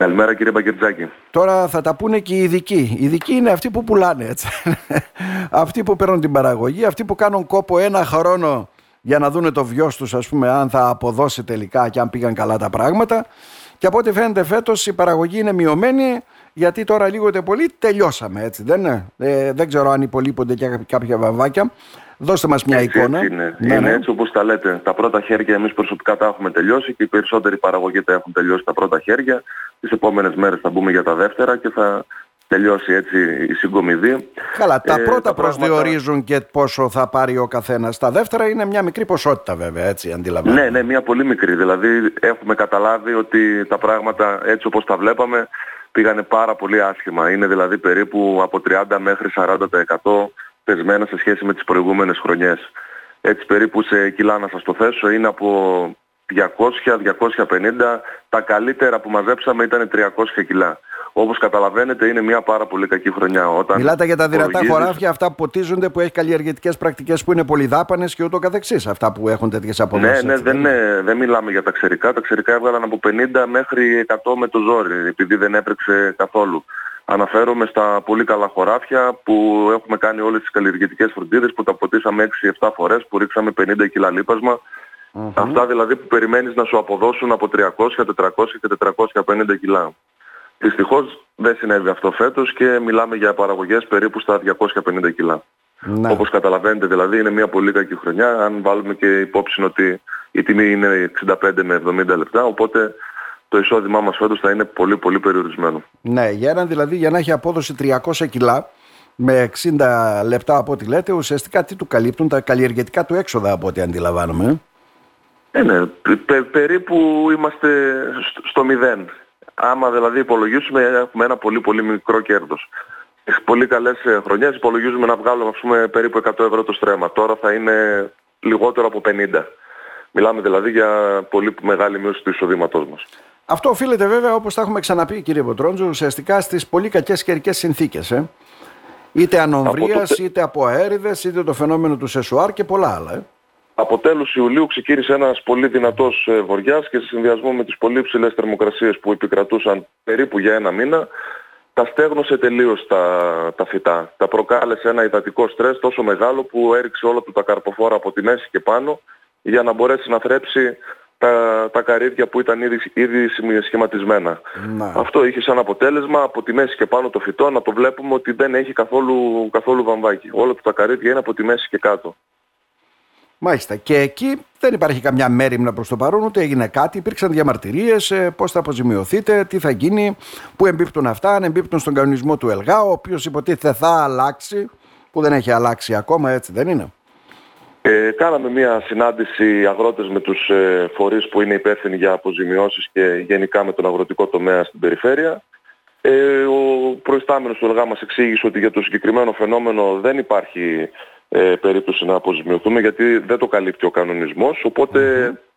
Καλημέρα κύριε Μπαγκερτζάκη. Τώρα θα τα πούνε και οι ειδικοί. Οι ειδικοί είναι αυτοί που πουλάνε έτσι. αυτοί που παίρνουν την παραγωγή, αυτοί που κάνουν κόπο ένα χρόνο για να δούνε το βιός τους ας πούμε αν θα αποδώσει τελικά και αν πήγαν καλά τα πράγματα. Και από ό,τι φαίνεται φέτος η παραγωγή είναι μειωμένη γιατί τώρα λίγο ή πολύ τελειώσαμε έτσι δεν είναι; Ε, δεν ξέρω αν υπολείπονται και κάποια βαβάκια. Δώστε μας μια έτσι, εικόνα. Έτσι είναι. Ναι, είναι ναι. έτσι όπως τα λέτε. Τα πρώτα χέρια εμείς προσωπικά τα έχουμε τελειώσει και οι περισσότεροι παραγωγοί τα έχουν τελειώσει τα πρώτα χέρια. Τις επόμενες μέρες θα μπούμε για τα δεύτερα και θα τελειώσει έτσι η συγκομιδή. Καλά, τα ε, πρώτα τα προσδιορίζουν και πόσο θα πάρει ο καθένας. Τα δεύτερα είναι μια μικρή ποσότητα βέβαια, έτσι αντιλαμβάνομαι. Ναι, ναι, μια πολύ μικρή. Δηλαδή έχουμε καταλάβει ότι τα πράγματα έτσι όπως τα βλέπαμε πήγανε πάρα πολύ άσχημα. Είναι δηλαδή περίπου από 30 μέχρι 40% πεσμένα σε σχέση με τις προηγούμενες χρονιές. Έτσι περίπου σε κιλά να σας το θέσω είναι από 200-250. Τα καλύτερα που μαζέψαμε ήταν 300 κιλά. Όπως καταλαβαίνετε είναι μια πάρα πολύ κακή χρονιά. Όταν Μιλάτε για τα δυνατά χωράφια, αυτά που ποτίζονται, που έχει καλλιεργητικές πρακτικές που είναι πολυδάπανες και ούτω καθεξής. Αυτά που έχουν τέτοιες αποδόσεις. Ναι, ναι, δεν, ναι, δεν μιλάμε για τα ξερικά. Τα ξερικά έβγαλαν από 50 μέχρι 100 με το ζόρι, επειδή δεν έπρεξε καθόλου. Αναφέρομαι στα πολύ καλά χωράφια που έχουμε κάνει όλες τις καλλιεργητικές φροντίδες που τα ποτίσαμε 6-7 φορές, που ρίξαμε 50 κιλά λίπασμα. Αυτά δηλαδή που περιμένεις να σου αποδώσουν από 300, 400 και 450 κιλά. Δυστυχώς δεν συνέβη αυτό φέτος και μιλάμε για παραγωγές περίπου στα 250 κιλά. Ναι. Όπως καταλαβαίνετε δηλαδή είναι μια πολύ κακή χρονιά αν βάλουμε και υπόψη ότι η τιμή είναι 65 με 70 λεπτά οπότε το εισόδημά μας φέτος θα είναι πολύ πολύ περιορισμένο. Ναι, για έναν δηλαδή για να έχει απόδοση 300 κιλά με 60 λεπτά από ό,τι λέτε, ουσιαστικά τι του καλύπτουν τα καλλιεργητικά του έξοδα από ό,τι αντιλαμβάνομαι. Ε, ναι, περίπου είμαστε στο μηδέν. Άμα δηλαδή υπολογίσουμε έχουμε ένα πολύ πολύ μικρό κέρδος. Έχει πολύ καλές ε, χρονιές υπολογίζουμε να βγάλουμε ας πούμε, περίπου 100 ευρώ το στρέμμα. Τώρα θα είναι λιγότερο από 50. Μιλάμε δηλαδή για πολύ μεγάλη μείωση του εισοδήματός μας. Αυτό οφείλεται βέβαια όπως τα έχουμε ξαναπεί κύριε Ποτρόντζο ουσιαστικά στις πολύ κακές καιρικές συνθήκες. Ε. Είτε ανομβρίας, είτε από αέριδες, είτε το φαινόμενο του σεσουάρ και πολλά άλλα. Ε. Από τέλος Ιουλίου ξεκίνησε ένας πολύ δυνατός ε, βοριάς και σε συνδυασμό με τις πολύ ψηλές θερμοκρασίες που επικρατούσαν περίπου για ένα μήνα τα στέγνωσε τελείως τα, τα φυτά. Τα προκάλεσε ένα υδατικό στρες τόσο μεγάλο που έριξε όλα του τα καρποφόρα από τη μέση και πάνω για να μπορέσει να θρέψει τα, τα καρύδια που ήταν ήδη, ήδη σχηματισμένα. Αυτό είχε σαν αποτέλεσμα από τη μέση και πάνω το φυτό να το βλέπουμε ότι δεν έχει καθόλου, καθόλου βαμβάκι. Όλα τα καρύδια είναι από τη μέση και κάτω. Μάλιστα. Και εκεί δεν υπάρχει καμιά μέρημνα προς το παρόν, ούτε έγινε κάτι. Υπήρξαν διαμαρτυρίες, ε, πώς θα αποζημιωθείτε, τι θα γίνει, πού εμπίπτουν αυτά, αν εμπίπτουν στον κανονισμό του ΕΛΓΑ, ο οποίος υποτίθεται θα αλλάξει, που δεν έχει αλλάξει ακόμα, έτσι δεν είναι. Ε, κάναμε μια συνάντηση αγρότες με τους ε, φορείς που είναι υπεύθυνοι για αποζημιώσεις και γενικά με τον αγροτικό τομέα στην περιφέρεια. Ε, ο προϊστάμενος του ΕΛΓΑ μας εξήγησε ότι για το συγκεκριμένο φαινόμενο δεν υπάρχει ε, περίπτωση να αποζημιωθούμε γιατί δεν το καλύπτει ο κανονισμός.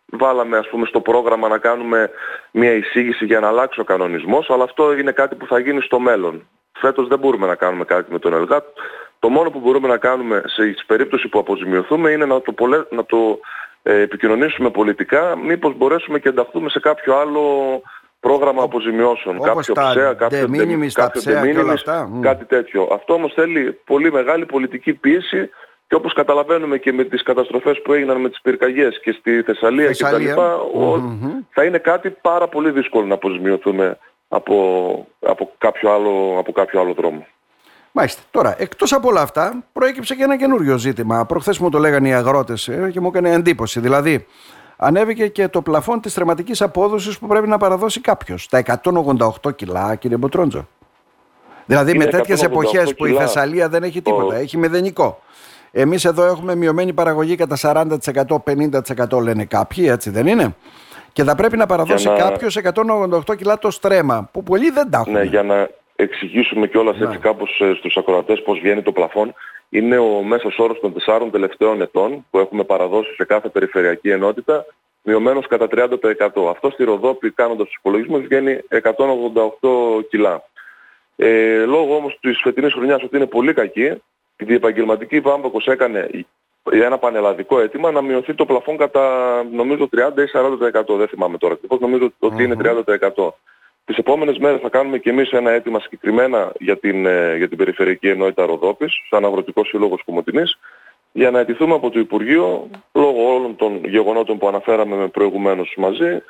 βάλαμε ας πούμε στο πρόγραμμα να κάνουμε μια εισήγηση για να αλλάξει ο κανονισμός αλλά αυτό είναι κάτι που θα γίνει στο μέλλον. Φέτος δεν μπορούμε να κάνουμε κάτι με τον ΕΛΓΑ. Το μόνο που μπορούμε να κάνουμε σε περίπτωση που αποζημιωθούμε είναι να το, πολε... να το ε, επικοινωνήσουμε πολιτικά μήπως μπορέσουμε και ενταχθούμε σε κάποιο άλλο πρόγραμμα αποζημιώσεων. Όπως κάποιο ψέα, κάποιο de κάτι τέτοιο. Αυτό όμως θέλει πολύ μεγάλη πολιτική πίεση και όπως καταλαβαίνουμε και με τις καταστροφές που έγιναν με τις πυρκαγιές και στη Θεσσαλία, Θεσσαλία. και τα λοιπά, θα είναι κάτι πάρα πολύ δύσκολο να αποζημιωθούμε από, από, κάποιο, άλλο, από κάποιο άλλο δρόμο. Μάλιστα. Τώρα, εκτός από όλα αυτά, προέκυψε και ένα καινούριο ζήτημα. Προχθές μου το λέγανε οι αγρότες ε, και μου έκανε εντύπωση. Δηλαδή, ανέβηκε και το πλαφόν της θρεματικής απόδοσης που πρέπει να παραδώσει κάποιος. Τα 188 κιλά, κύριε Μποτρόντζο. Δηλαδή με τέτοιες εποχές που η Θεσσαλία δεν έχει τίποτα, έχει μηδενικό. Εμείς εδώ έχουμε μειωμένη παραγωγή κατά 40%, 50% λένε κάποιοι, έτσι δεν είναι; Και θα πρέπει να παραδώσει να... κάποιος 188 κιλά το στρέμα, που πολλοί δεν τα έχουν. Ναι, για να εξηγήσουμε κιόλας ναι. έτσι κάπως ε, στους ακροατές πώς βγαίνει το πλαφόν. Είναι ο μέσος όρος των τεσσάρων τελευταίων ετών που έχουμε παραδώσει σε κάθε περιφερειακή ενότητα μειωμένος κατά 30%. Αυτό στη Ροδόπη κάνοντας τους υπολογισμούς βγαίνει 188 κιλά. Ε, λόγω όμως της φετινής χρονιάς ότι είναι πολύ κακή, η διεπαγγελματική Βάμβακος έκανε για ένα πανελλαδικό αίτημα να μειωθεί το πλαφόν κατά νομίζω 30 ή 40%. Δεν θυμάμαι τώρα ακριβώς, νομίζω ότι είναι 30%. Τις επόμενες μέρες θα κάνουμε και εμείς ένα αίτημα συγκεκριμένα για την, ε, για την Περιφερειακή Ενότητα Ροδόπης, σαν Αγροτικό Σύλλογος Κομωτινής, για να αιτηθούμε από το Υπουργείο, λόγω όλων των γεγονότων που αναφέραμε με προηγουμένως μαζί,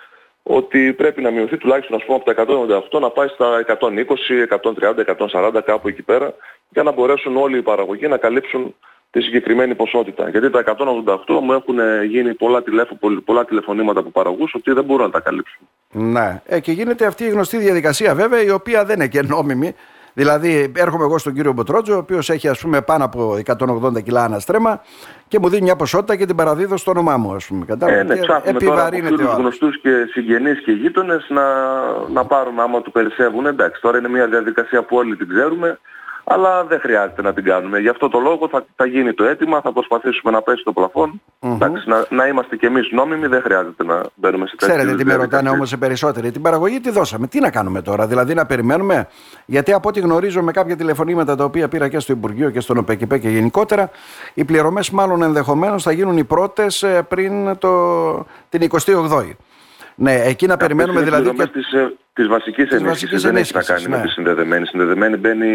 ότι πρέπει να μειωθεί τουλάχιστον ας πούμε, από τα 198 να πάει στα 120, 130, 140 κάπου εκεί πέρα για να μπορέσουν όλοι οι παραγωγοί να καλύψουν τη συγκεκριμένη ποσότητα. Γιατί τα 188 μου έχουν γίνει πολλά, τηλέφω, πολλά τηλεφωνήματα από παραγωγούς ότι δεν μπορούν να τα καλύψουν. Ναι. Ε, και γίνεται αυτή η γνωστή διαδικασία βέβαια η οποία δεν είναι και νόμιμη. Δηλαδή, έρχομαι εγώ στον κύριο Μποτρότζο, ο οποίος έχει ας πούμε πάνω από 180 κιλά αναστρέμα και μου δίνει μια ποσότητα και την παραδίδω στο όνομά μου, ας πούμε. Κατάλαβα. Ε, ναι, ψάχνουμε τώρα από φίλους γνωστούς και συγγενείς και γείτονες να, να πάρουμε άμα του περισσεύουν. Εντάξει, τώρα είναι μια διαδικασία που όλοι την ξέρουμε αλλά δεν χρειάζεται να την κάνουμε. Γι' αυτό το λόγο θα, θα γίνει το αίτημα, θα προσπαθήσουμε να πέσει το πλαφόν. Εντάξει, να, να είμαστε κι εμείς νόμιμοι, δεν χρειάζεται να μπαίνουμε σε τέτοια Ξέρετε τι με ρωτάνε όμως σε περισσότεροι. Την παραγωγή τι δώσαμε, τι να κάνουμε τώρα, δηλαδή να περιμένουμε; Γιατί από ό,τι γνωρίζω με κάποια τηλεφωνήματα τα οποία πήρα και στο Υπουργείο και στον ΟΠΕΚΙΠΕ και γενικότερα, οι πληρωμές μάλλον ενδεχομένως θα γίνουν οι πρώτες ε, πριν το, την 28η. Ναι, εκεί να περιμένουμε δηλαδή. Και... Της, ε, της βασικής ενίσχυσης δεν έχει να κάνει ναι. με τη συνδεδεμένη. Η συνδεδεμένη μπαίνει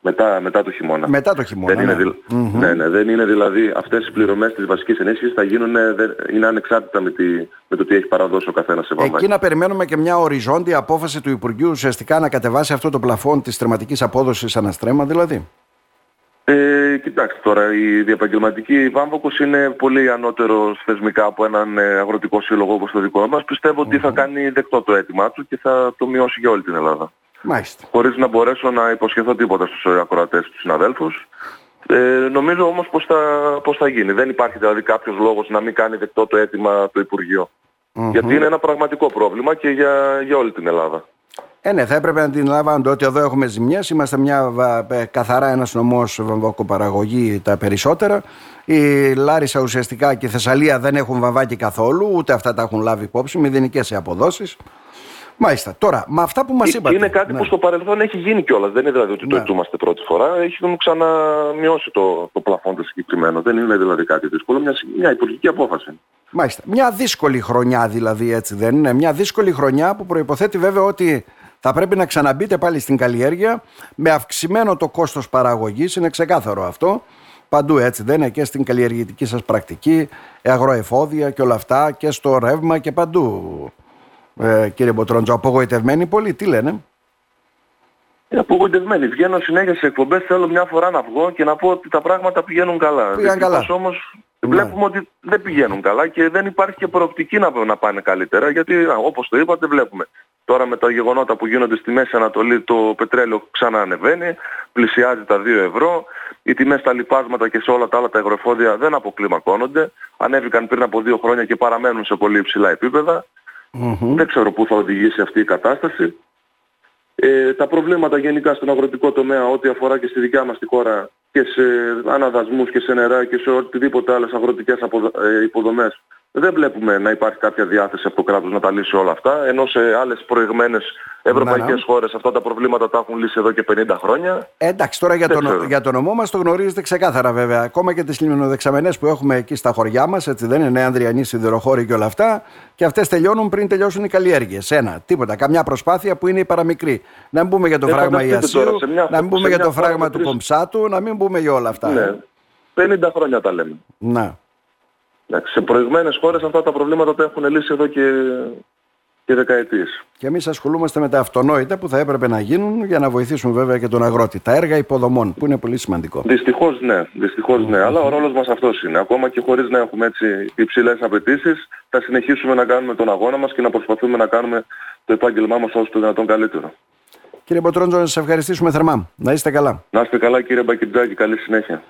μετά, μετά το χειμώνα. Μετά το χειμώνα. Δεν, ναι. είναι, mm-hmm. ναι, ναι, δεν είναι δηλαδή αυτές οι πληρωμές της βασικής ενίσχυσης θα γίνουν, δεν, είναι ανεξάρτητα με, τη, με το τι έχει παραδώσει ο καθένας σε βαμβάκι. Εκεί να περιμένουμε και μια οριζόντια απόφαση του Υπουργείου ουσιαστικά να κατεβάσει αυτό το πλαφόν της τερματικής απόδοσης αναστρέμα δηλαδή. Ε, κοιτάξτε τώρα, η διαπαγγελματική βάμβακος είναι πολύ ανώτερο θεσμικά από έναν ε, αγροτικό σύλλογο όπως το δικό μας. Πιστεύω ότι θα κάνει δεκτό το αίτημά του και θα το μειώσει για όλη την Ελλάδα. Μάλιστα. Χωρίς να μπορέσω να υποσχεθώ τίποτα στους ακροατές τους συναδέλφους. Ε, νομίζω όμως πως θα, πως θα γίνει. Δεν υπάρχει δηλαδή κάποιος λόγος να μην κάνει δεκτό το αίτημα το Υπουργείο. Γιατί είναι ένα πραγματικό πρόβλημα και για, για όλη την Ελλάδα. Ε, ναι, θα έπρεπε να την λάβανε ότι εδώ έχουμε ζημιές. Είμαστε μια ε, καθαρά ένας νομός βαμβακοπαραγωγή τα περισσότερα. Η Λάρισα ουσιαστικά και η Θεσσαλία δεν έχουν βαμβάκι καθόλου, ούτε αυτά τα έχουν λάβει υπόψη, μηδενικέ οι αποδόσεις. Μάλιστα. Τώρα, με αυτά που μας ε, είπατε. Είναι κάτι ναι. που στο παρελθόν έχει γίνει κιόλας. Δεν είναι δηλαδή ότι ναι. το ετούμαστε πρώτη φορά. Έχει ξαναμειώσει το, το πλαφόν το συγκεκριμένο. Δεν είναι δηλαδή κάτι δύσκολο. Μια, μια υπουργική απόφαση. Μάλιστα. Μια δύσκολη χρονιά δηλαδή, έτσι δεν είναι. Μια δύσκολη χρονιά που προποθέτει βέβαια ότι θα πρέπει να ξαναμπείτε πάλι στην καλλιέργεια με αυξημένο το κόστος παραγωγής, είναι ξεκάθαρο αυτό. Παντού έτσι δεν είναι και στην καλλιεργητική σας πρακτική, αγροεφόδια και όλα αυτά και στο ρεύμα και παντού. Ε, κύριε Μποτρόντζο, απογοητευμένοι πολύ, τι λένε; Είναι απογοητευμένοι. Βγαίνω συνέχεια σε εκπομπές, θέλω μια φορά να βγω και να πω ότι τα πράγματα πηγαίνουν καλά. Πήγαν καλά. όμως ναι. βλέπουμε ότι δεν πηγαίνουν καλά και δεν υπάρχει και προοπτική να, να πάνε καλύτερα γιατί όπως το είπατε βλέπουμε Τώρα με τα γεγονότα που γίνονται στη Μέση Ανατολή το πετρέλαιο ξανά ανεβαίνει, πλησιάζει τα 2 ευρώ, οι τιμές στα λοιπάσματα και σε όλα τα άλλα τα αγροεφόδια δεν αποκλιμακώνονται, ανέβηκαν πριν από δύο χρόνια και παραμένουν σε πολύ υψηλά Δεν ξέρω πού θα οδηγήσει αυτή η κατάσταση. Ε, τα προβλήματα γενικά στον αγροτικό τομέα ό,τι αφορά και στη δικιά μας τη χώρα και σε αναδασμούς και σε νερά και σε οτιδήποτε άλλες αγροτικές ε, υποδομές δεν βλέπουμε να υπάρχει κάποια διάθεση από το κράτος να τα λύσει όλα αυτά, ενώ σε άλλες προηγμένες ευρωπαϊκές ναι, ναι. χώρες αυτά τα προβλήματα τα έχουν λύσει εδώ και 50 χρόνια. Ε, εντάξει, τώρα για τον, για τον νομό μας το γνωρίζετε ξεκάθαρα βέβαια. Ακόμα και τις λιμνοδεξαμενές που έχουμε εκεί στα χωριά μας, έτσι δεν είναι Ανδριανή, Σιδηροχώρη και όλα αυτά, και αυτές τελειώνουν πριν τελειώσουν οι καλλιέργειες. Ένα, τίποτα, καμιά προσπάθεια που είναι η παραμικρή. Να μην πούμε για το ε, φράγμα Ιασίου, να μην πούμε για το φράγμα του Κομψάτου, να μην πούμε για όλα αυτά. Ναι. 50 χρόνια τα λέμε. Να σε προηγμένες χώρες αυτά τα προβλήματα τα έχουν λύσει εδώ και, και δεκαετίες. Και εμείς ασχολούμαστε με τα αυτονόητα που θα έπρεπε να γίνουν για να βοηθήσουν βέβαια και τον αγρότη. Τα έργα υποδομών που είναι πολύ σημαντικό. Δυστυχώς ναι, δυστυχώς ναι. Αλλά ο ρόλος μας αυτός είναι. Ακόμα και χωρίς να έχουμε έτσι υψηλές απαιτήσεις θα συνεχίσουμε να κάνουμε τον αγώνα μας και να προσπαθούμε να κάνουμε το επάγγελμά μας όσο το δυνατόν καλύτερο. Κύριε Μποτρόντζο, να σας ευχαριστήσουμε θερμά. Να είστε καλά. Να είστε καλά κύριε Μπακιτζάκη. Καλή συνέχεια.